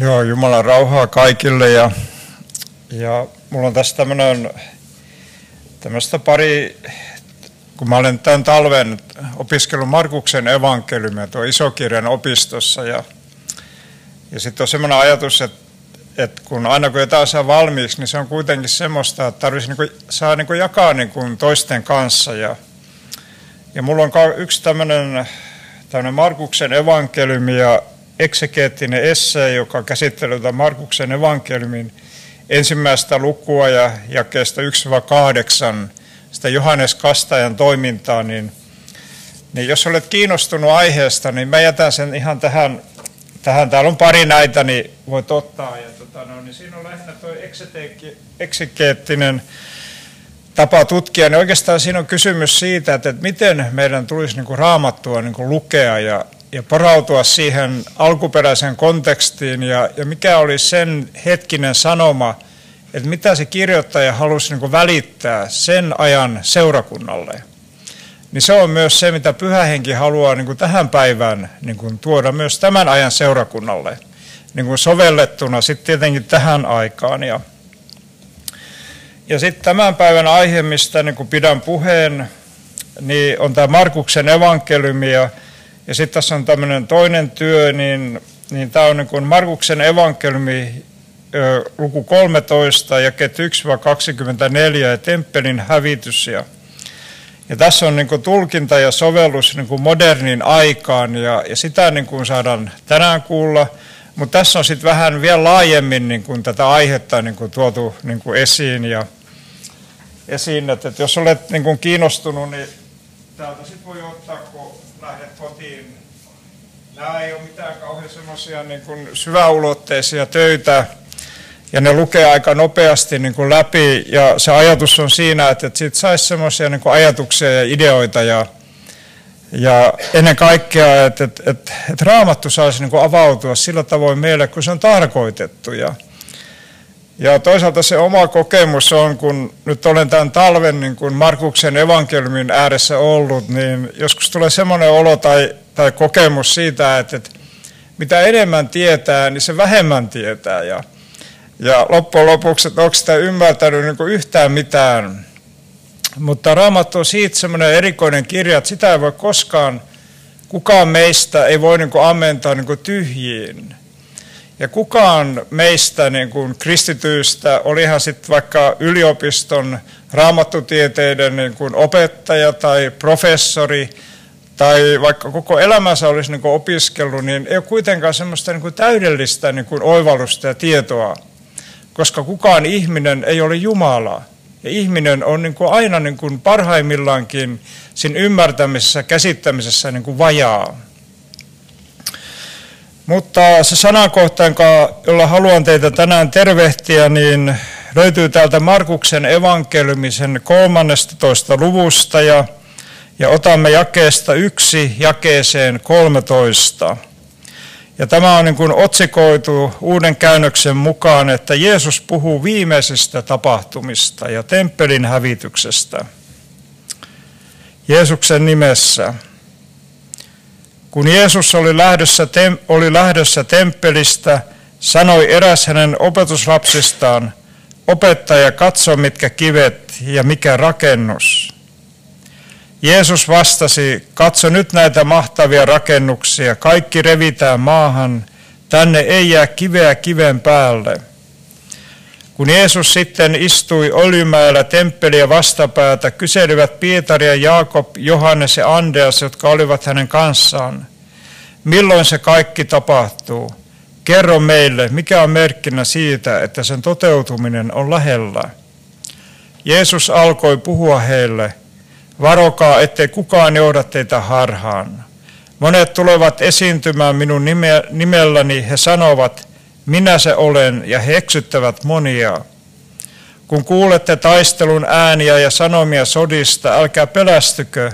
Joo, Jumalan rauhaa kaikille ja, ja mulla on tässä tämmöinen tämmöistä pari, kun mä olen tämän talven opiskellut Markuksen evankeliumia tuo isokirjan opistossa ja, ja sitten on semmoinen ajatus, että, että kun aina kun jotain saa valmiiksi, niin se on kuitenkin semmoista, että tarvitsisi niin saa niin jakaa niin toisten kanssa ja, ja mulla on yksi tämmöinen Markuksen evankeliumi ja eksegeettinen esse, joka käsittelee Markuksen evankeliumin ensimmäistä lukua ja jakeesta 1-8, sitä Johannes Kastajan toimintaa, niin, niin jos olet kiinnostunut aiheesta, niin mä jätän sen ihan tähän, tähän täällä on pari näitä, niin voit ottaa. Ja tota, no, niin siinä on lähinnä tuo eksegeettinen tapa tutkia, niin oikeastaan siinä on kysymys siitä, että, että miten meidän tulisi niin kuin raamattua niin kuin lukea ja, ja porautua siihen alkuperäiseen kontekstiin ja, ja mikä oli sen hetkinen sanoma, että mitä se kirjoittaja halusi niin välittää sen ajan seurakunnalle. Niin se on myös se, mitä pyhähenki haluaa niin tähän päivään niin tuoda myös tämän ajan seurakunnalle niin sovellettuna sitten tietenkin tähän aikaan. Ja, ja sitten tämän päivän aihe, mistä niin pidän puheen, niin on tämä Markuksen evankeliumi ja ja sitten tässä on tämmöinen toinen työ, niin, niin tämä on niin Markuksen evankeliumi luku 13, jaket 1-24 ja temppelin hävitys. Ja, ja tässä on niin kuin tulkinta ja sovellus niin kuin modernin aikaan ja, ja sitä niin kuin saadaan tänään kuulla. Mutta tässä on sitten vähän vielä laajemmin niin kuin tätä aihetta niin kuin tuotu niin kuin esiin. Ja, esiin että, että jos olet niin kuin kiinnostunut, niin täältä sitten voi ottaa, kun kotiin. Nämä ei ole mitään kauhean semmoisia niin kuin syväulotteisia töitä, ja ne lukee aika nopeasti niin kuin läpi, ja se ajatus on siinä, että, siitä saisi semmoisia niin ajatuksia ja ideoita, ja, ja ennen kaikkea, että, että, että, että raamattu saisi niin kuin avautua sillä tavoin meille, kun se on tarkoitettu. Ja, ja toisaalta se oma kokemus on, kun nyt olen tämän talven niin kuin Markuksen evankeliumin ääressä ollut, niin joskus tulee semmoinen olo tai, tai kokemus siitä, että, että mitä enemmän tietää, niin se vähemmän tietää. Ja, ja loppujen lopuksi, että onko sitä ymmärtänyt niin yhtään mitään. Mutta Raamattu on siitä semmoinen erikoinen kirja, että sitä ei voi koskaan, kukaan meistä ei voi niin ammentaa niin tyhjiin. Ja kukaan meistä niin kuin kristityistä, olihan sitten vaikka yliopiston raamattutieteiden niin kuin opettaja tai professori, tai vaikka koko elämänsä olisi niin kuin opiskellut, niin ei ole kuitenkaan semmoista niin kuin täydellistä niin kuin oivallusta ja tietoa, koska kukaan ihminen ei ole Jumala. Ja ihminen on niin kuin aina niin kuin parhaimmillaankin siinä ymmärtämisessä, käsittämisessä niin kuin vajaa. Mutta se sanakohta, jolla haluan teitä tänään tervehtiä, niin löytyy täältä Markuksen evankeliumisen 13. luvusta ja, ja otamme jakeesta yksi jakeeseen 13. Ja tämä on niin kuin otsikoitu uuden käännöksen mukaan, että Jeesus puhuu viimeisistä tapahtumista ja temppelin hävityksestä. Jeesuksen nimessä. Kun Jeesus oli lähdössä, tem, oli lähdössä temppelistä, sanoi eräs hänen opetuslapsistaan, opettaja, katso mitkä kivet ja mikä rakennus. Jeesus vastasi, katso nyt näitä mahtavia rakennuksia, kaikki revitään maahan, tänne ei jää kiveä kiven päälle. Kun Jeesus sitten istui Öljymäellä temppeliä vastapäätä, kyselivät Pietari ja Jaakob, Johannes ja Andreas, jotka olivat hänen kanssaan. Milloin se kaikki tapahtuu? Kerro meille, mikä on merkkinä siitä, että sen toteutuminen on lähellä. Jeesus alkoi puhua heille, varokaa, ettei kukaan johda teitä harhaan. Monet tulevat esiintymään minun nimelläni, he sanovat, minä se olen, ja he eksyttävät monia. Kun kuulette taistelun ääniä ja sanomia sodista, älkää pelästykö,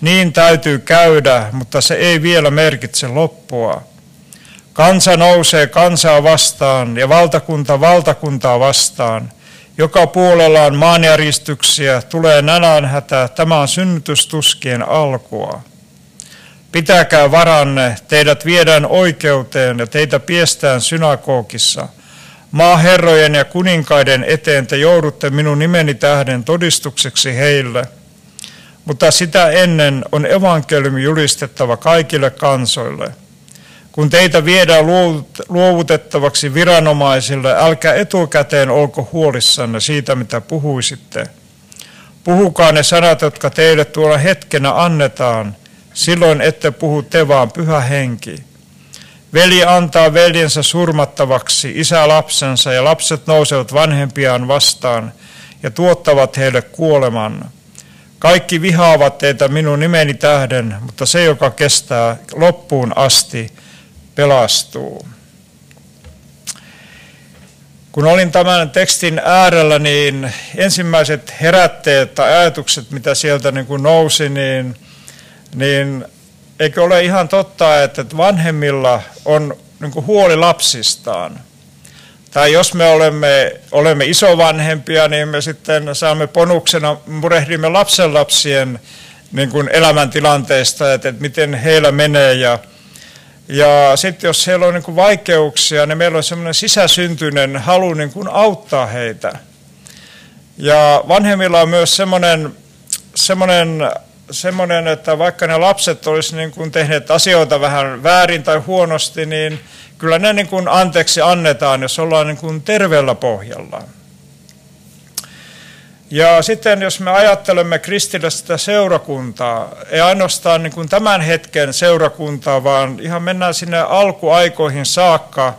niin täytyy käydä, mutta se ei vielä merkitse loppua. Kansa nousee kansaa vastaan ja valtakunta valtakuntaa vastaan. Joka puolella on maanjäristyksiä, tulee nälänhätä, tämä on synnytystuskien alkua. Pitäkää varanne, teidät viedään oikeuteen ja teitä piestään synagogissa. Maaherrojen ja kuninkaiden eteen te joudutte minun nimeni tähden todistukseksi heille. Mutta sitä ennen on evankeliumi julistettava kaikille kansoille. Kun teitä viedään luovutettavaksi viranomaisille, älkää etukäteen olko huolissanne siitä, mitä puhuisitte. Puhukaa ne sanat, jotka teille tuolla hetkenä annetaan. Silloin ette puhu te, vaan pyhä henki. Veli antaa veljensä surmattavaksi, isä lapsensa, ja lapset nousevat vanhempiaan vastaan ja tuottavat heille kuoleman. Kaikki vihaavat teitä minun nimeni tähden, mutta se, joka kestää loppuun asti, pelastuu. Kun olin tämän tekstin äärellä, niin ensimmäiset herätteet tai ajatukset, mitä sieltä niin kuin nousi, niin, niin eikö ole ihan totta, että vanhemmilla on niin huoli lapsistaan. Tai jos me olemme, olemme isovanhempia, niin me sitten saamme ponuksena, murehdimme lapsenlapsien niin kuin elämäntilanteesta, että, että miten heillä menee ja, ja sitten jos heillä on niin kuin vaikeuksia, niin meillä on semmoinen sisäsyntyinen halu niin kuin auttaa heitä. Ja vanhemmilla on myös semmoinen, semmoinen, semmoinen, että vaikka ne lapset olisi niin kuin tehneet asioita vähän väärin tai huonosti, niin kyllä ne niin kuin anteeksi annetaan, jos ollaan niin kuin terveellä pohjalla. Ja sitten jos me ajattelemme kristillistä seurakuntaa, ei ainoastaan niin kuin tämän hetken seurakuntaa, vaan ihan mennään sinne alkuaikoihin saakka,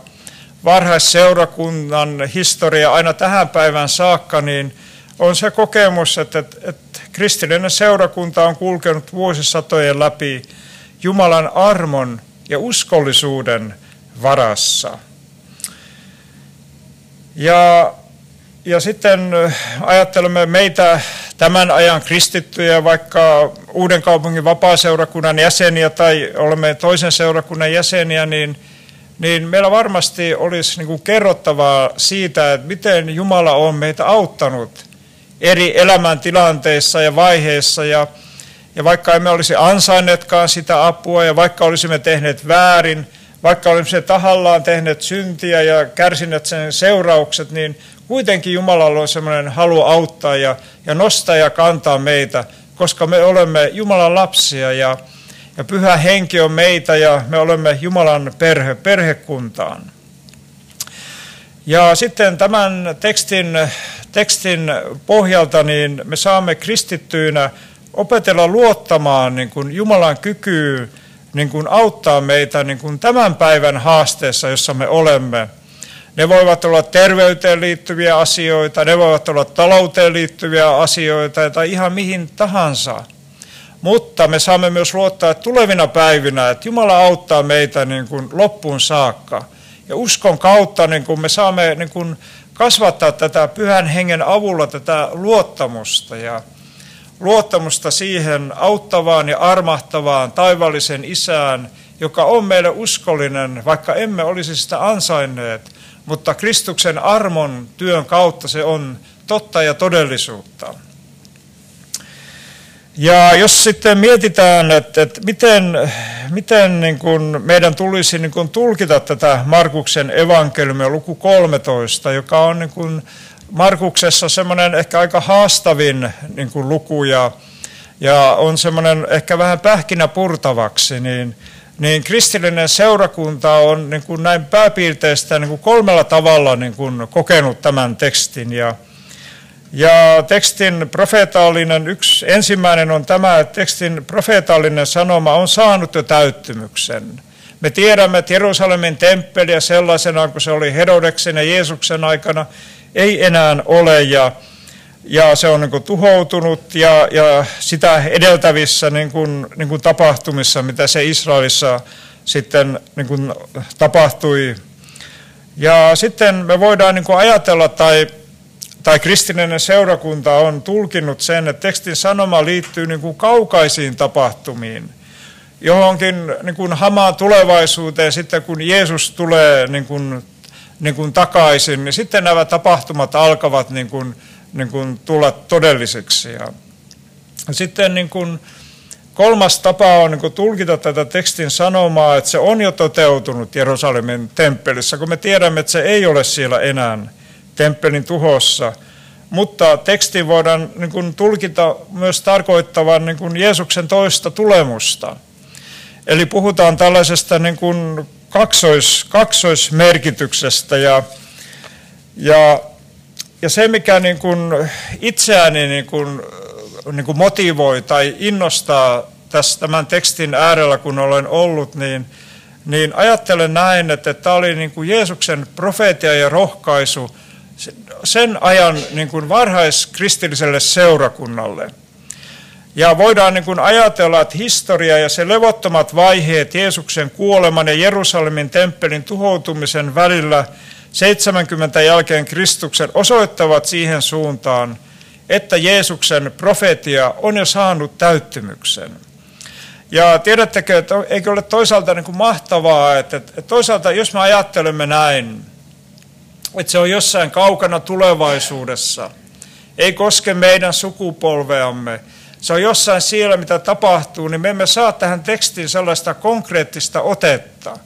varhaisseurakunnan historia aina tähän päivään saakka, niin on se kokemus, että, että, kristillinen seurakunta on kulkenut vuosisatojen läpi Jumalan armon ja uskollisuuden varassa. Ja ja sitten ajattelemme meitä tämän ajan kristittyjä, vaikka Uuden kaupungin vapaaseurakunnan jäseniä tai olemme toisen seurakunnan jäseniä, niin, niin meillä varmasti olisi niin kuin kerrottavaa siitä, että miten Jumala on meitä auttanut eri elämäntilanteissa ja vaiheissa. Ja, ja vaikka emme olisi ansainneetkaan sitä apua ja vaikka olisimme tehneet väärin, vaikka olisimme tahallaan tehneet syntiä ja kärsineet sen seuraukset, niin kuitenkin Jumalalla on sellainen halu auttaa ja, ja nostaa ja kantaa meitä, koska me olemme Jumalan lapsia ja, ja pyhä henki on meitä ja me olemme Jumalan perhe, perhekuntaan. Ja sitten tämän tekstin, tekstin pohjalta niin me saamme kristittyinä opetella luottamaan niin kuin Jumalan kykyyn niin kuin auttaa meitä niin kuin tämän päivän haasteessa, jossa me olemme – ne voivat olla terveyteen liittyviä asioita, ne voivat olla talouteen liittyviä asioita tai ihan mihin tahansa. Mutta me saamme myös luottaa tulevina päivinä, että Jumala auttaa meitä niin kuin loppuun saakka. Ja uskon kautta niin kuin me saamme niin kuin kasvattaa tätä pyhän hengen avulla tätä luottamusta ja luottamusta siihen auttavaan ja armahtavaan taivallisen isään, joka on meille uskollinen, vaikka emme olisi sitä ansainneet – mutta Kristuksen armon työn kautta se on totta ja todellisuutta. Ja jos sitten mietitään, että, että miten, miten niin kuin meidän tulisi niin kuin tulkita tätä Markuksen evankeliumia luku 13, joka on niin kuin Markuksessa semmoinen ehkä aika haastavin niin kuin luku ja, ja on semmoinen ehkä vähän pähkinä purtavaksi, niin niin kristillinen seurakunta on niin kuin näin pääpiirteistä niin kuin kolmella tavalla niin kuin kokenut tämän tekstin. Ja, ja tekstin profeetallinen, yksi ensimmäinen on tämä, että tekstin profeetallinen sanoma on saanut jo täyttymyksen. Me tiedämme, että Jerusalemin temppeliä sellaisena kuin se oli Herodeksen ja Jeesuksen aikana ei enää ole. Ja ja se on niin kuin tuhoutunut ja, ja sitä edeltävissä niin kuin, niin kuin tapahtumissa, mitä se Israelissa sitten niin kuin tapahtui. Ja sitten me voidaan niin kuin ajatella, tai, tai kristillinen seurakunta on tulkinnut sen, että tekstin sanoma liittyy niin kuin kaukaisiin tapahtumiin, johonkin niin kuin hamaan tulevaisuuteen sitten, kun Jeesus tulee niin kuin, niin kuin takaisin, niin sitten nämä tapahtumat alkavat niin kuin, niin kuin tulla todelliseksi. Ja sitten niin kuin kolmas tapa on niin tulkita tätä tekstin sanomaa, että se on jo toteutunut Jerusalemin temppelissä, kun me tiedämme, että se ei ole siellä enää temppelin tuhossa. Mutta teksti voidaan niin kuin tulkita myös tarkoittavan niin kuin Jeesuksen toista tulemusta. Eli puhutaan tällaisesta niin kuin kaksois, kaksoismerkityksestä ja, ja ja se, mikä niin kuin itseäni niin kuin, niin kuin motivoi tai innostaa tässä tämän tekstin äärellä, kun olen ollut, niin, niin ajattelen näin, että tämä oli niin kuin Jeesuksen profeetia ja rohkaisu sen ajan niin kuin varhaiskristilliselle seurakunnalle. Ja voidaan niin kuin ajatella, että historia ja se levottomat vaiheet Jeesuksen kuoleman ja Jerusalemin temppelin tuhoutumisen välillä – 70 jälkeen Kristuksen osoittavat siihen suuntaan, että Jeesuksen profetia on jo saanut täyttymyksen. Ja tiedättekö, että eikö ole toisaalta niin kuin mahtavaa, että, toisaalta jos me ajattelemme näin, että se on jossain kaukana tulevaisuudessa, ei koske meidän sukupolveamme, se on jossain siellä, mitä tapahtuu, niin me emme saa tähän tekstiin sellaista konkreettista otetta.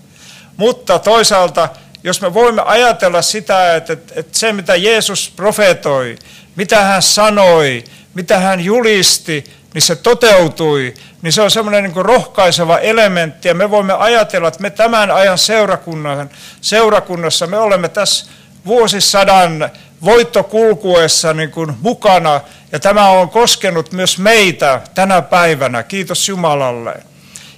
Mutta toisaalta jos me voimme ajatella sitä, että, että se mitä Jeesus profetoi, mitä hän sanoi, mitä hän julisti, niin se toteutui, niin se on semmoinen niin rohkaiseva elementti. Ja me voimme ajatella, että me tämän ajan seurakunnan, seurakunnassa, me olemme tässä vuosisadan voittokulkuessa niin kuin mukana. Ja tämä on koskenut myös meitä tänä päivänä. Kiitos Jumalalle.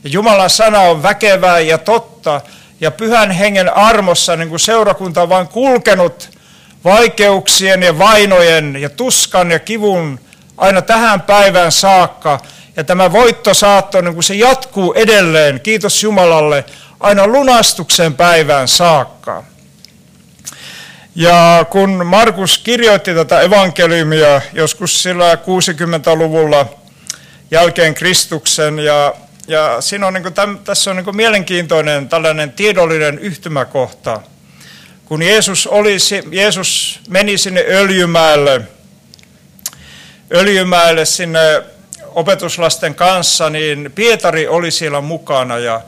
Ja Jumalan sana on väkevää ja totta ja pyhän hengen armossa niin kuin seurakunta on vain kulkenut vaikeuksien ja vainojen ja tuskan ja kivun aina tähän päivään saakka. Ja tämä voittosaatto, niin kuin se jatkuu edelleen, kiitos Jumalalle, aina lunastuksen päivään saakka. Ja kun Markus kirjoitti tätä evankeliumia joskus sillä 60-luvulla jälkeen Kristuksen ja ja siinä on, niin kuin, täm, tässä on niin kuin mielenkiintoinen tällainen tiedollinen yhtymäkohta. Kun Jeesus, oli, Jeesus meni sinne Öljymäelle, Öljymäelle sinne opetuslasten kanssa, niin Pietari oli siellä mukana. Ja,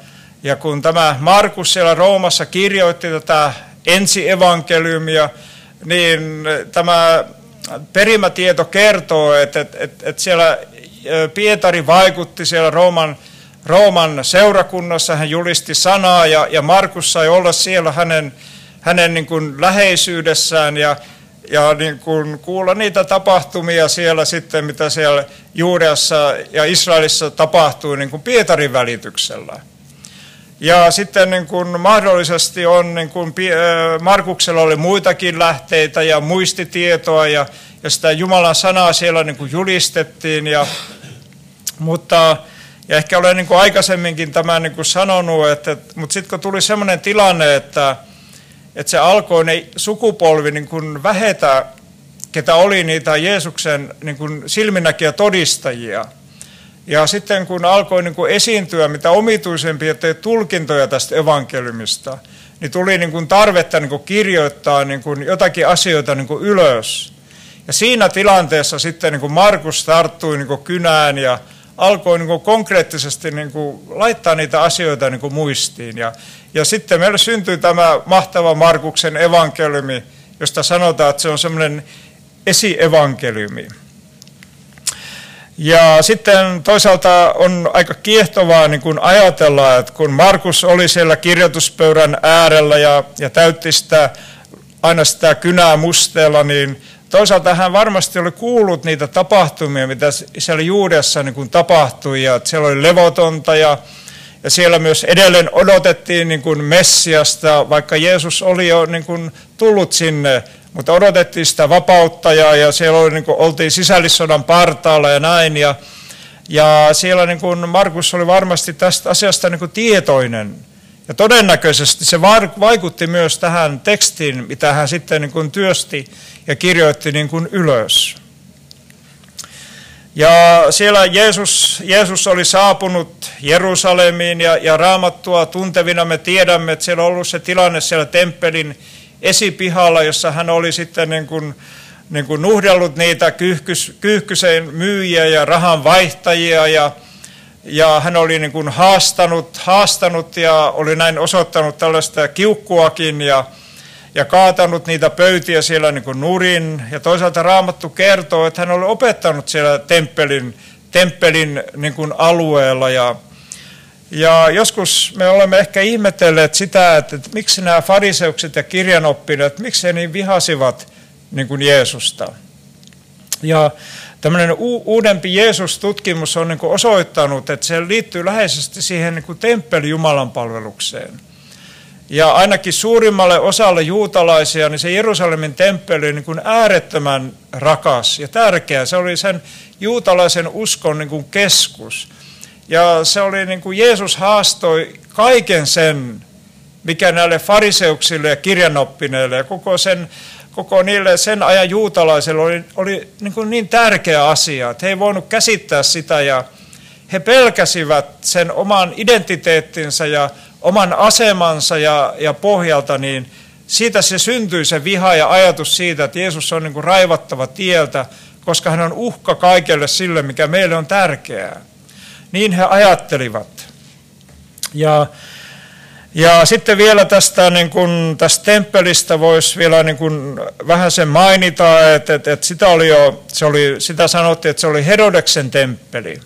ja kun tämä Markus siellä Roomassa kirjoitti tätä ensievankeliumia, niin tämä perimätieto kertoo, että, että, että, että siellä Pietari vaikutti siellä Rooman Rooman seurakunnassa, hän julisti sanaa ja, ja Markus sai olla siellä hänen, hänen niin kuin läheisyydessään ja, ja niin kuin kuulla niitä tapahtumia siellä sitten, mitä siellä Juudeassa ja Israelissa tapahtui niin kuin Pietarin välityksellä. Ja sitten niin kuin mahdollisesti on, niin kuin Markuksella oli muitakin lähteitä ja muistitietoa ja, ja sitä Jumalan sanaa siellä niin kuin julistettiin, ja, mutta ja ehkä olen niin kuin aikaisemminkin tämän niin kuin sanonut, että, mutta sitten kun tuli sellainen tilanne, että, että se alkoi ne sukupolvi niin kuin vähetä, ketä oli niitä Jeesuksen niin kuin silminnäkiä todistajia. Ja sitten kun alkoi niin kuin esiintyä mitä omituisempia tulkintoja tästä evankeliumista, niin tuli niin kuin tarvetta niin kuin kirjoittaa niin kuin jotakin asioita niin kuin ylös. Ja siinä tilanteessa sitten niin kuin Markus tarttui niin kuin kynään ja alkoi niin kuin konkreettisesti niin kuin laittaa niitä asioita niin kuin muistiin. Ja, ja sitten meillä syntyi tämä mahtava Markuksen evankeliumi, josta sanotaan, että se on semmoinen esievankeliumi. Ja sitten toisaalta on aika kiehtovaa niin kuin ajatella, että kun Markus oli siellä kirjoituspöydän äärellä ja, ja täytti sitä, aina sitä kynää musteella, niin toisaalta hän varmasti oli kuullut niitä tapahtumia, mitä siellä Juudessa niin kuin tapahtui, ja että siellä oli levotonta, ja, ja siellä myös edelleen odotettiin niin kuin Messiasta, vaikka Jeesus oli jo niin kuin tullut sinne mutta odotettiin sitä vapauttajaa ja siellä oli, niin kuin, oltiin sisällissodan partaalla ja näin. Ja, ja siellä niin kuin Markus oli varmasti tästä asiasta niin kuin tietoinen. Ja todennäköisesti se vaikutti myös tähän tekstiin, mitä hän sitten niin kuin työsti ja kirjoitti niin kuin ylös. Ja siellä Jeesus, Jeesus oli saapunut Jerusalemiin ja, ja raamattua tuntevina me tiedämme, että siellä on ollut se tilanne siellä temppelin esipihalla, jossa hän oli sitten niin kuin, niin kuin nuhdellut niitä kyyhkys, kyyhkyseen myyjiä ja rahan vaihtajia ja, ja hän oli niin kuin haastanut, haastanut ja oli näin osoittanut tällaista kiukkuakin ja, ja kaatanut niitä pöytiä siellä niin kuin nurin. Ja toisaalta Raamattu kertoo, että hän oli opettanut siellä temppelin, temppelin niin kuin alueella. Ja, ja joskus me olemme ehkä ihmetelleet sitä, että, että miksi nämä fariseukset ja kirjanoppineet, miksi he niin vihasivat niin kuin Jeesusta. Ja tämmöinen u- uudempi Jeesus-tutkimus on niin kuin osoittanut, että se liittyy läheisesti siihen niin kuin temppeli Jumalan palvelukseen. Ja ainakin suurimmalle osalle juutalaisia, niin se Jerusalemin temppeli oli niin kuin äärettömän rakas ja tärkeä. Se oli sen juutalaisen uskon niin kuin keskus. Ja se oli niin kuin Jeesus haastoi kaiken sen, mikä näille fariseuksille ja kirjanoppineille ja koko, sen, koko niille sen ajan juutalaisille oli, oli niin, kuin niin tärkeä asia, että he ei voinut käsittää sitä ja he pelkäsivät sen oman identiteettinsä ja oman asemansa ja, ja pohjalta, niin siitä se syntyi se viha ja ajatus siitä, että Jeesus on niin kuin raivattava tieltä, koska hän on uhka kaikelle sille, mikä meille on tärkeää. Niin he ajattelivat. Ja, ja sitten vielä tästä, niin kuin, tästä temppelistä voisi vielä niin kuin vähän sen mainita, että, että, että sitä, oli jo, se oli, sitä sanottiin, että se oli Herodeksen temppeli.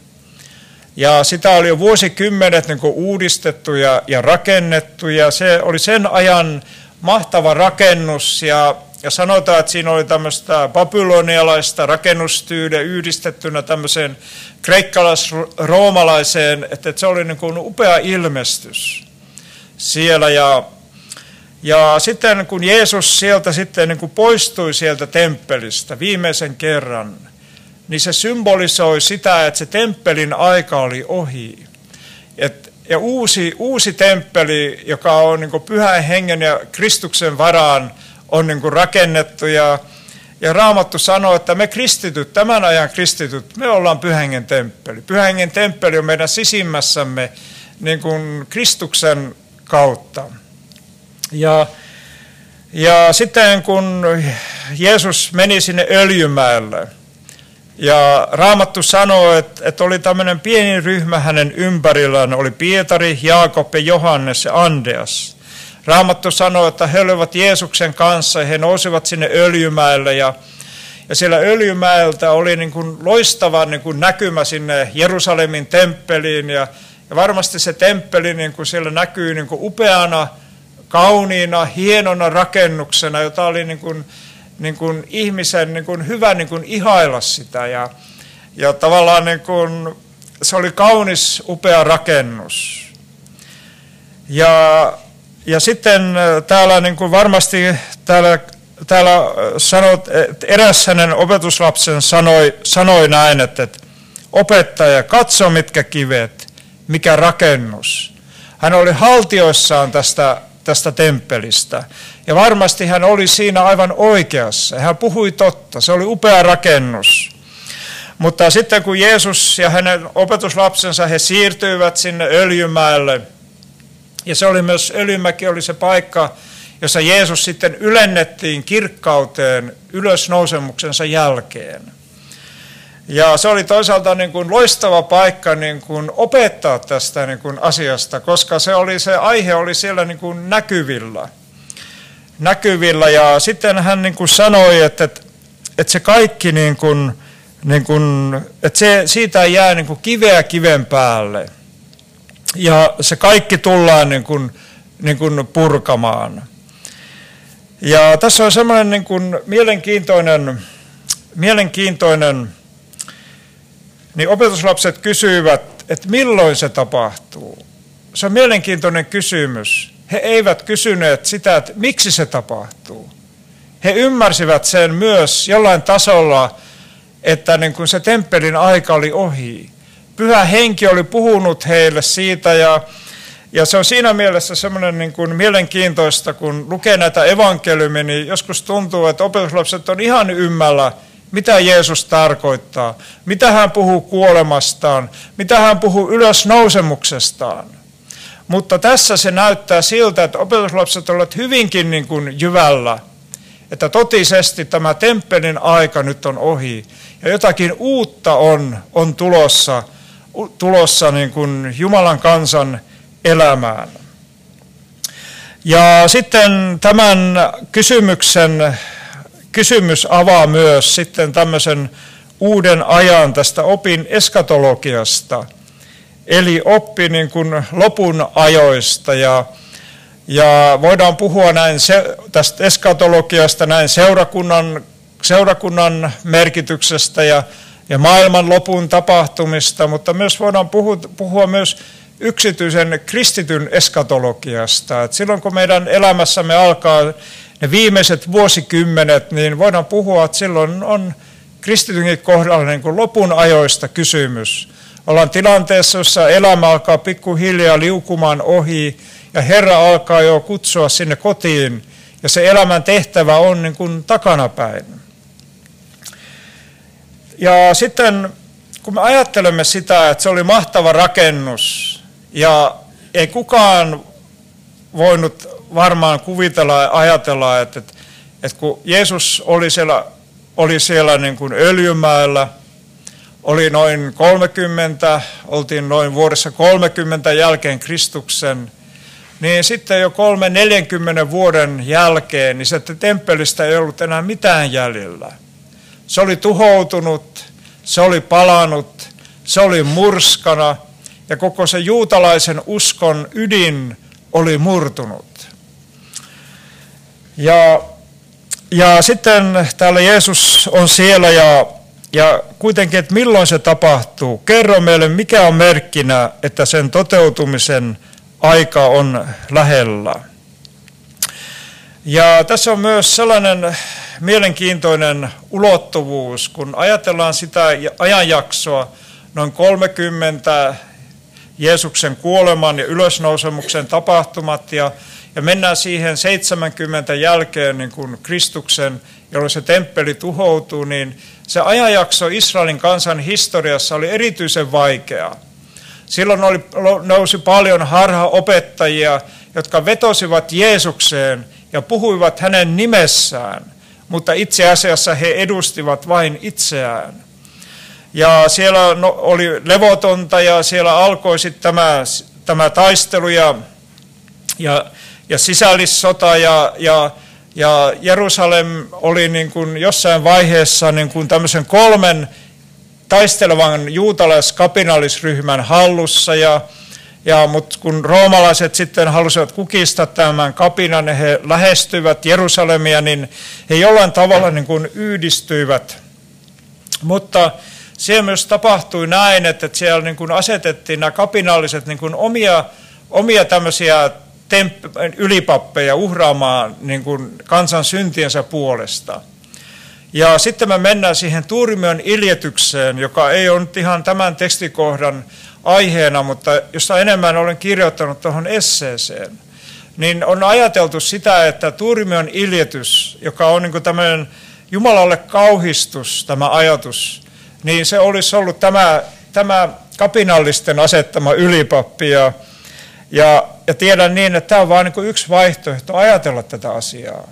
Ja sitä oli jo vuosikymmenet niin uudistettu ja, ja rakennettu. Ja se oli sen ajan mahtava rakennus. Ja, ja sanotaan, että siinä oli tämmöistä babylonialaista rakennustyyliä yhdistettynä tämmöiseen kreikkalais-roomalaiseen, että, että se oli niin kuin upea ilmestys siellä. Ja, ja sitten kun Jeesus sieltä sitten niin kuin poistui sieltä temppelistä viimeisen kerran, niin se symbolisoi sitä, että se temppelin aika oli ohi. Et, ja uusi, uusi temppeli, joka on niin pyhän hengen ja Kristuksen varaan, on niin rakennettu. Ja, ja Raamattu sanoo, että me kristityt, tämän ajan kristityt, me ollaan pyhängen temppeli. Pyhängen temppeli on meidän sisimmässämme niin kuin Kristuksen kautta. Ja, ja sitten kun Jeesus meni sinne Öljymäelle, ja Raamattu sanoo, että, että oli tämmöinen pieni ryhmä hänen ympärillään, oli Pietari, Jaakob ja Johannes ja Andreas. Raamattu sanoo, että he olivat Jeesuksen kanssa ja he nousivat sinne Öljymäelle. Ja, ja siellä Öljymäeltä oli niin kuin loistava niin kuin näkymä sinne Jerusalemin temppeliin. Ja, ja varmasti se temppeli niin kuin siellä näkyy niin kuin upeana, kauniina, hienona rakennuksena, jota oli niin kuin niin kuin ihmisen niin kuin hyvä niin kuin ihailla sitä. Ja, ja tavallaan niin kuin, se oli kaunis, upea rakennus. Ja, ja sitten äh, täällä niin kuin varmasti täällä, täällä sanot, että eräs hänen opetuslapsen sanoi, sanoi näin, että, että opettaja, katso mitkä kivet, mikä rakennus. Hän oli haltioissaan tästä tästä temppelistä. Ja varmasti hän oli siinä aivan oikeassa. Hän puhui totta. Se oli upea rakennus. Mutta sitten kun Jeesus ja hänen opetuslapsensa, he siirtyivät sinne Öljymäelle, ja se oli myös, Öljymäki oli se paikka, jossa Jeesus sitten ylennettiin kirkkauteen ylösnousemuksensa jälkeen. Ja se oli toisaalta niin kuin loistava paikka niin kuin opettaa tästä niin kuin asiasta, koska se, oli, se aihe oli siellä niin kuin näkyvillä. näkyvillä. Ja sitten hän niin kuin sanoi, että, että, että se kaikki, niin kuin, niin kuin, että se, siitä jää niin kuin kiveä kiven päälle. Ja se kaikki tullaan niin kuin, niin kuin purkamaan. Ja tässä on semmoinen niin kuin mielenkiintoinen, mielenkiintoinen niin opetuslapset kysyivät, että milloin se tapahtuu. Se on mielenkiintoinen kysymys. He eivät kysyneet sitä, että miksi se tapahtuu. he ymmärsivät sen myös jollain tasolla, että niin kuin se temppelin aika oli ohi. Pyhä henki oli puhunut heille siitä ja, ja se on siinä mielessä semmoinen niin kuin mielenkiintoista, kun lukee näitä evankeliumia, niin joskus tuntuu, että opetuslapset on ihan ymmällä, mitä Jeesus tarkoittaa, mitä hän puhuu kuolemastaan, mitä hän puhuu ylösnousemuksestaan. Mutta tässä se näyttää siltä, että opetuslapset ovat hyvinkin niin kuin jyvällä, että totisesti tämä temppelin aika nyt on ohi ja jotakin uutta on, on tulossa, tulossa niin kuin Jumalan kansan elämään. Ja sitten tämän kysymyksen, kysymys avaa myös sitten tämmöisen uuden ajan tästä opin eskatologiasta, eli oppi niin kuin lopun ajoista ja ja voidaan puhua näin se, tästä eskatologiasta, näin seurakunnan, seurakunnan merkityksestä ja, ja maailman lopun tapahtumista, mutta myös voidaan puhua, puhua myös yksityisen kristityn eskatologiasta. Et silloin kun meidän elämässämme alkaa ne viimeiset vuosikymmenet, niin voidaan puhua, että silloin on kristitynkin kohdalla niin kuin lopun ajoista kysymys. Ollaan tilanteessa, jossa elämä alkaa pikkuhiljaa liukumaan ohi ja Herra alkaa jo kutsua sinne kotiin ja se elämän tehtävä on niin kuin takanapäin. Ja sitten kun me ajattelemme sitä, että se oli mahtava rakennus ja ei kukaan voinut varmaan kuvitella ja ajatella, että, että, että kun Jeesus oli siellä, oli siellä niin kuin öljymäellä, oli noin 30, oltiin noin vuodessa 30 jälkeen Kristuksen – niin sitten jo kolme 40 vuoden jälkeen, niin se temppelistä ei ollut enää mitään jäljellä. Se oli tuhoutunut, se oli palanut, se oli murskana ja koko se juutalaisen uskon ydin oli murtunut. Ja, ja sitten täällä Jeesus on siellä ja, ja kuitenkin, että milloin se tapahtuu. Kerro meille, mikä on merkkinä, että sen toteutumisen aika on lähellä. Ja tässä on myös sellainen mielenkiintoinen ulottuvuus, kun ajatellaan sitä ajanjaksoa, noin 30 Jeesuksen kuoleman ja ylösnousemuksen tapahtumat ja, ja mennään siihen 70 jälkeen niin kuin Kristuksen, jolloin se temppeli tuhoutuu, niin se ajanjakso Israelin kansan historiassa oli erityisen vaikea. Silloin oli, nousi paljon harhaopettajia, jotka vetosivat Jeesukseen ja puhuivat hänen nimessään, mutta itse asiassa he edustivat vain itseään. Ja siellä no, oli levotonta ja siellä alkoi sitten tämä, tämä taistelu ja, ja, ja sisällissota ja, ja, ja Jerusalem oli niin kuin jossain vaiheessa niin kuin tämmöisen kolmen taistelevan juutalaiskapinallisryhmän hallussa, ja, ja, mutta kun roomalaiset sitten halusivat kukistaa tämän kapinan, niin he lähestyivät Jerusalemia, niin he jollain tavalla niin kuin yhdistyivät. Mutta siellä myös tapahtui näin, että siellä niin kuin asetettiin nämä kapinalliset niin kuin omia, omia tämmöisiä ylipappeja uhraamaan niin kuin kansan syntiensä puolesta – ja sitten me mennään siihen Tuurimion iljetykseen, joka ei ole nyt ihan tämän tekstikohdan aiheena, mutta josta enemmän olen kirjoittanut tuohon esseeseen. Niin on ajateltu sitä, että Tuurimion iljetys, joka on niin tämmöinen Jumalalle kauhistus, tämä ajatus, niin se olisi ollut tämä, tämä kapinallisten asettama ylipappi. Ja, ja, ja tiedän niin, että tämä on vain niin yksi vaihtoehto ajatella tätä asiaa.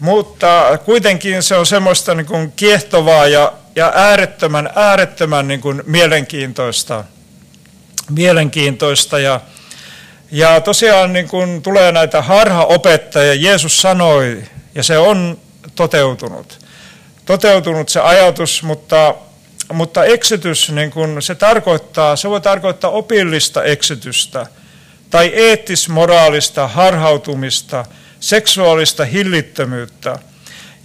Mutta kuitenkin se on semmoista niin kuin kiehtovaa ja, ja äärettömän, äärettömän niin kuin mielenkiintoista. mielenkiintoista ja, ja tosiaan niin kuin tulee näitä harhaopettajia, Jeesus sanoi, ja se on toteutunut. Toteutunut se ajatus, mutta, mutta eksytys, niin kuin se, tarkoittaa, se voi tarkoittaa opillista eksytystä tai eettis-moraalista harhautumista – seksuaalista hillittömyyttä.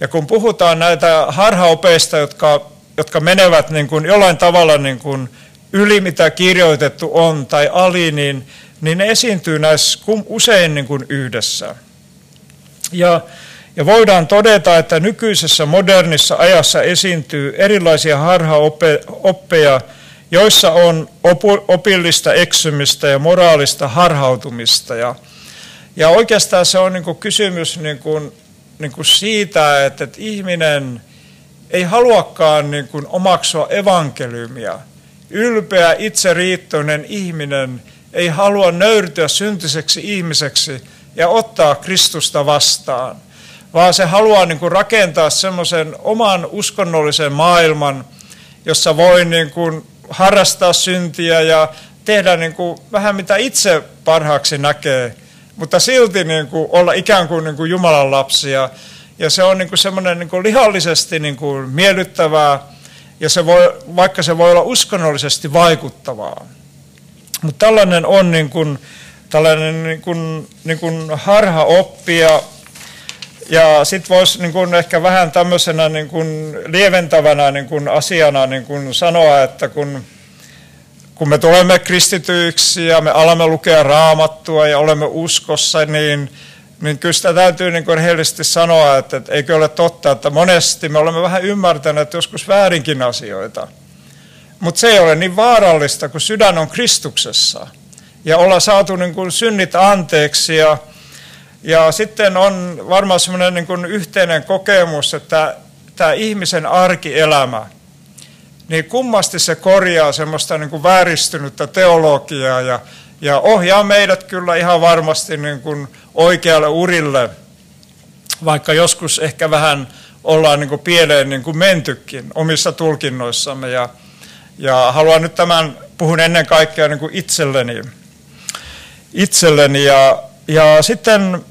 Ja kun puhutaan näitä harhaopeista, jotka, jotka menevät niin kuin jollain tavalla niin kuin yli mitä kirjoitettu on tai ali, niin, niin ne esiintyy näissä usein niin kuin yhdessä. Ja, Ja voidaan todeta, että nykyisessä modernissa ajassa esiintyy erilaisia harhaoppeja, joissa on opillista eksymistä ja moraalista harhautumista. Ja, ja oikeastaan se on niin kuin kysymys niin kuin, niin kuin siitä, että, että ihminen ei haluakaan niin kuin omaksua evankeliumia. Ylpeä, itseriittoinen ihminen ei halua nöyrtyä syntiseksi ihmiseksi ja ottaa Kristusta vastaan, vaan se haluaa niin kuin rakentaa semmoisen oman uskonnollisen maailman, jossa voi niin kuin harrastaa syntiä ja tehdä niin kuin vähän mitä itse parhaaksi näkee, mutta silti niin kuin olla ikään kuin, niin kuin Jumalan lapsia. Ja se on niin kuin semmoinen niin kuin lihallisesti niin kuin miellyttävää, ja se voi, vaikka se voi olla uskonnollisesti vaikuttavaa. Mutta tällainen on niin kuin, tällainen niin kuin, niin kuin harha oppia. Ja sitten voisi niin kuin ehkä vähän tämmöisenä niin kuin lieventävänä niin kuin asiana niin kuin sanoa, että kun, kun me tulemme kristityiksi ja me alamme lukea raamattua ja olemme uskossa, niin, niin kyllä sitä täytyy niin kuin rehellisesti sanoa, että, että eikö ole totta, että monesti me olemme vähän ymmärtäneet joskus väärinkin asioita. Mutta se ei ole niin vaarallista, kun sydän on Kristuksessa ja olla saatu niin kuin synnit anteeksi ja ja sitten on varmaan semmoinen niin yhteinen kokemus, että tämä ihmisen arkielämä, niin kummasti se korjaa semmoista niin kuin vääristynyttä teologiaa ja, ja ohjaa meidät kyllä ihan varmasti niin kuin oikealle urille, vaikka joskus ehkä vähän ollaan niin kuin pieleen niin kuin mentykin omissa tulkinnoissamme. Ja, ja haluan nyt tämän, puhun ennen kaikkea niin kuin itselleni. itselleni ja, ja sitten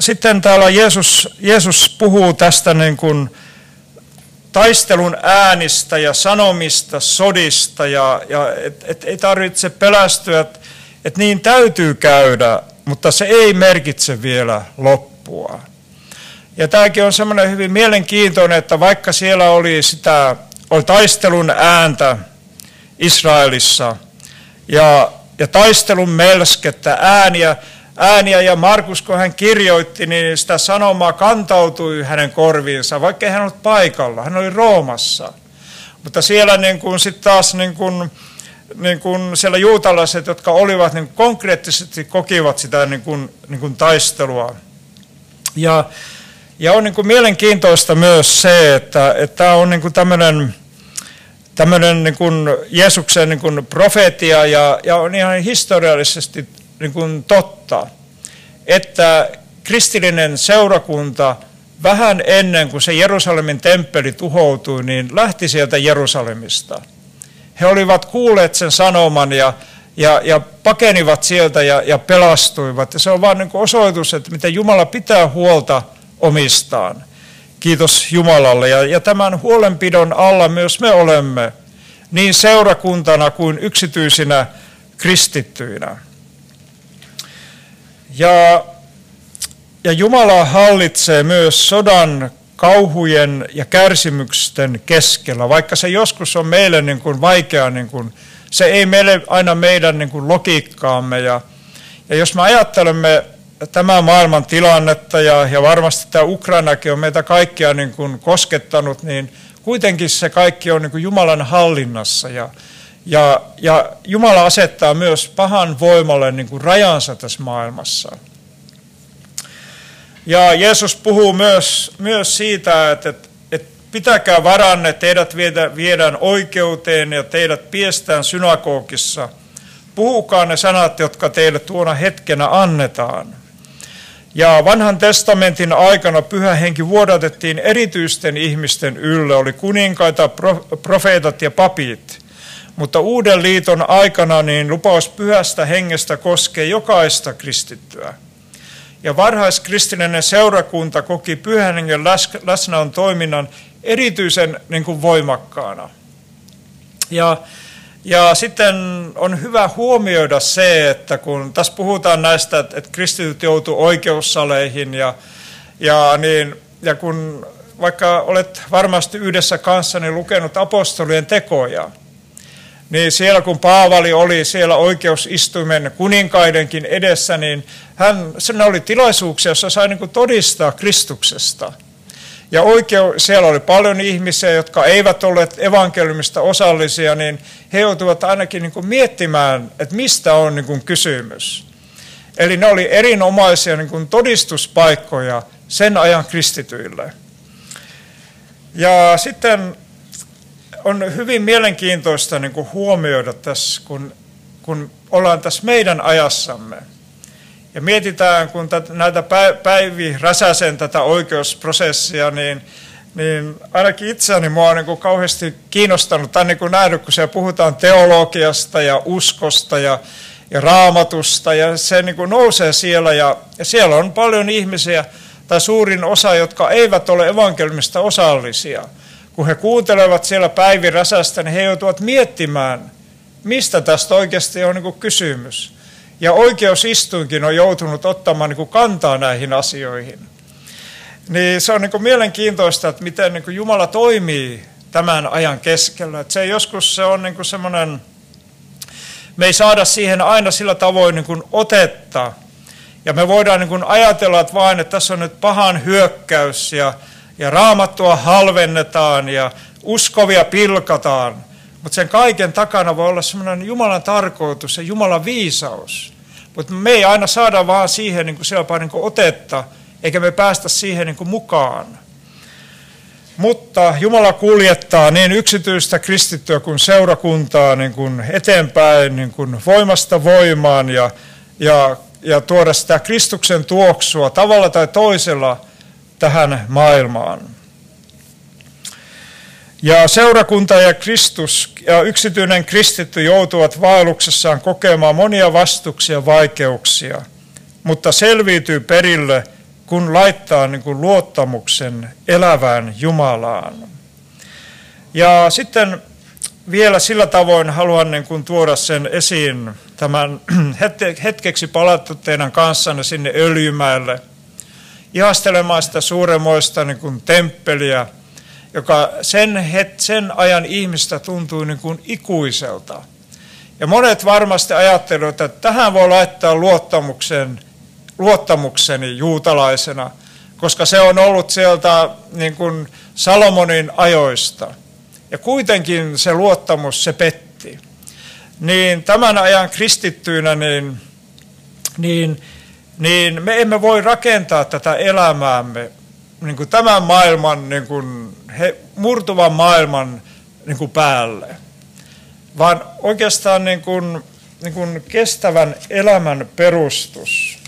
sitten täällä Jeesus, Jeesus puhuu tästä niin kuin taistelun äänistä ja sanomista, sodista, ja, ja et, et ei tarvitse pelästyä, että et niin täytyy käydä, mutta se ei merkitse vielä loppua. Ja tämäkin on semmoinen hyvin mielenkiintoinen, että vaikka siellä oli sitä oli taistelun ääntä Israelissa ja, ja taistelun melskettä ääniä, ääniä ja Markus, kun hän kirjoitti, niin sitä sanomaa kantautui hänen korviinsa, vaikka hän ollut paikalla. Hän oli Roomassa. Mutta siellä niin kuin sitten taas niin kuin, niin kuin siellä juutalaiset, jotka olivat niin konkreettisesti kokivat sitä niin kuin, niin kuin taistelua. Ja, ja on niin kuin mielenkiintoista myös se, että, tämä on niin kuin tämmöinen, tämmöinen niin kuin Jeesuksen niin kuin profeetia ja, ja on ihan historiallisesti niin kuin totta, että kristillinen seurakunta vähän ennen kuin se Jerusalemin temppeli tuhoutui, niin lähti sieltä Jerusalemista. He olivat kuulleet sen sanoman ja, ja, ja pakenivat sieltä ja, ja pelastuivat. Ja se on vain niin osoitus, että miten Jumala pitää huolta omistaan. Kiitos Jumalalle. Ja, ja tämän huolenpidon alla myös me olemme, niin seurakuntana kuin yksityisinä kristittyinä. Ja, ja Jumala hallitsee myös sodan kauhujen ja kärsimysten keskellä, vaikka se joskus on meille niin kuin vaikea, niin kuin, se ei meille aina meidän niin kuin logiikkaamme. Ja, ja jos me ajattelemme tämän maailman tilannetta, ja, ja varmasti tämä Ukrainakin on meitä kaikkia niin kuin koskettanut, niin kuitenkin se kaikki on niin kuin Jumalan hallinnassa. Ja, ja, ja Jumala asettaa myös pahan voimalle niin kuin rajansa tässä maailmassa. Ja Jeesus puhuu myös, myös siitä, että, että, että pitäkää varanne, teidät viedään oikeuteen ja teidät piestään synagogissa. Puhukaa ne sanat, jotka teille tuona hetkenä annetaan. Ja vanhan testamentin aikana pyhä henki vuodatettiin erityisten ihmisten ylle, oli kuninkaita, profeetat ja papit – mutta uuden liiton aikana niin lupaus pyhästä hengestä koskee jokaista kristittyä. Ja varhaiskristillinen seurakunta koki pyhän hengen läsnäon toiminnan erityisen niin kuin voimakkaana. Ja, ja sitten on hyvä huomioida se, että kun tässä puhutaan näistä, että kristityt joutuu oikeussaleihin ja, ja, niin, ja kun vaikka olet varmasti yhdessä kanssani lukenut apostolien tekoja, niin siellä kun Paavali oli siellä oikeusistuimen kuninkaidenkin edessä, niin hän, sen oli tilaisuuksia, jossa sai niin todistaa Kristuksesta. Ja oikeu, siellä oli paljon ihmisiä, jotka eivät olleet evankeliumista osallisia, niin he joutuivat ainakin niin miettimään, että mistä on niin kysymys. Eli ne oli erinomaisia niin todistuspaikkoja sen ajan kristityille. Ja sitten on hyvin mielenkiintoista niin kuin huomioida tässä, kun, kun ollaan tässä meidän ajassamme. Ja mietitään, kun tätä, näitä Päivi Räsäsen tätä oikeusprosessia, niin, niin ainakin itseäni mua on niin kuin kauheasti kiinnostanut, tai niin kuin nähnyt, kun siellä puhutaan teologiasta ja uskosta ja, ja raamatusta, ja se niin kuin nousee siellä, ja, ja siellä on paljon ihmisiä, tai suurin osa, jotka eivät ole evankelmista osallisia – kun he kuuntelevat siellä Päivi Räsästä, niin he joutuvat miettimään, mistä tästä oikeasti on niin kysymys. Ja oikeusistuinkin on joutunut ottamaan niin kantaa näihin asioihin. Niin se on niin mielenkiintoista, että miten niin Jumala toimii tämän ajan keskellä. Että se joskus se on niin semmoinen, me ei saada siihen aina sillä tavoin niin otetta. Ja me voidaan niin ajatella, että vain, että tässä on nyt pahan hyökkäys ja ja raamattua halvennetaan ja uskovia pilkataan. Mutta sen kaiken takana voi olla semmoinen Jumalan tarkoitus ja Jumalan viisaus. Mutta me ei aina saada vaan siihen niin kuin niin kuin otetta, eikä me päästä siihen niin kuin mukaan. Mutta Jumala kuljettaa niin yksityistä kristittyä kuin seurakuntaa niin kuin eteenpäin niin kuin voimasta voimaan ja, ja, ja tuoda sitä Kristuksen tuoksua tavalla tai toisella – tähän maailmaan. Ja seurakunta ja Kristus ja yksityinen kristitty joutuvat vaelluksessaan kokemaan monia vastuksia vaikeuksia, mutta selviytyy perille, kun laittaa niin kuin luottamuksen elävään Jumalaan. Ja sitten vielä sillä tavoin haluan niin kuin tuoda sen esiin tämän hetkeksi palattu teidän kanssanne sinne Öljymäelle – ihastelemaan sitä suuremoista niin kuin temppeliä, joka sen, het, sen ajan ihmistä tuntui niin kuin ikuiselta. Ja monet varmasti ajattelevat, että tähän voi laittaa luottamuksen, luottamukseni juutalaisena, koska se on ollut sieltä niin kuin Salomonin ajoista. Ja kuitenkin se luottamus, se petti. Niin tämän ajan kristittyinä, niin, niin niin me emme voi rakentaa tätä elämäämme niin kuin tämän maailman, niin kuin he, murtuvan maailman niin kuin päälle, vaan oikeastaan niin kuin, niin kuin kestävän elämän perustus.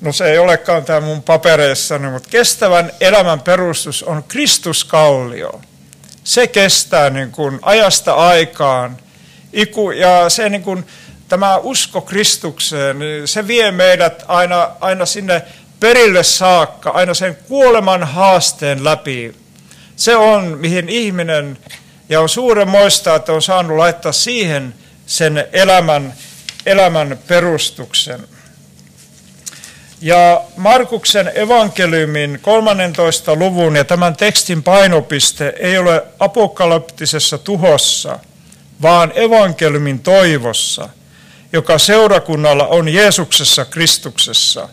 No se ei olekaan tämä mun papereissani, mutta kestävän elämän perustus on Kristuskallio. Se kestää niin kuin ajasta aikaan. Iku, ja se niin kuin, tämä usko Kristukseen, niin se vie meidät aina, aina sinne perille saakka, aina sen kuoleman haasteen läpi. Se on, mihin ihminen, ja on suuren moista, että on saanut laittaa siihen sen elämän, elämän perustuksen. Ja Markuksen evankeliumin 13. luvun ja tämän tekstin painopiste ei ole apokalyptisessa tuhossa, vaan evankeliumin toivossa, joka seurakunnalla on Jeesuksessa Kristuksessa.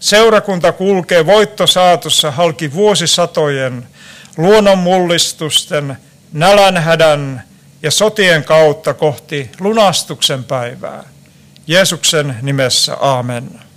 Seurakunta kulkee voittosaatossa halki vuosisatojen luonnonmullistusten, nälänhädän ja sotien kautta kohti lunastuksen päivää. Jeesuksen nimessä, amen.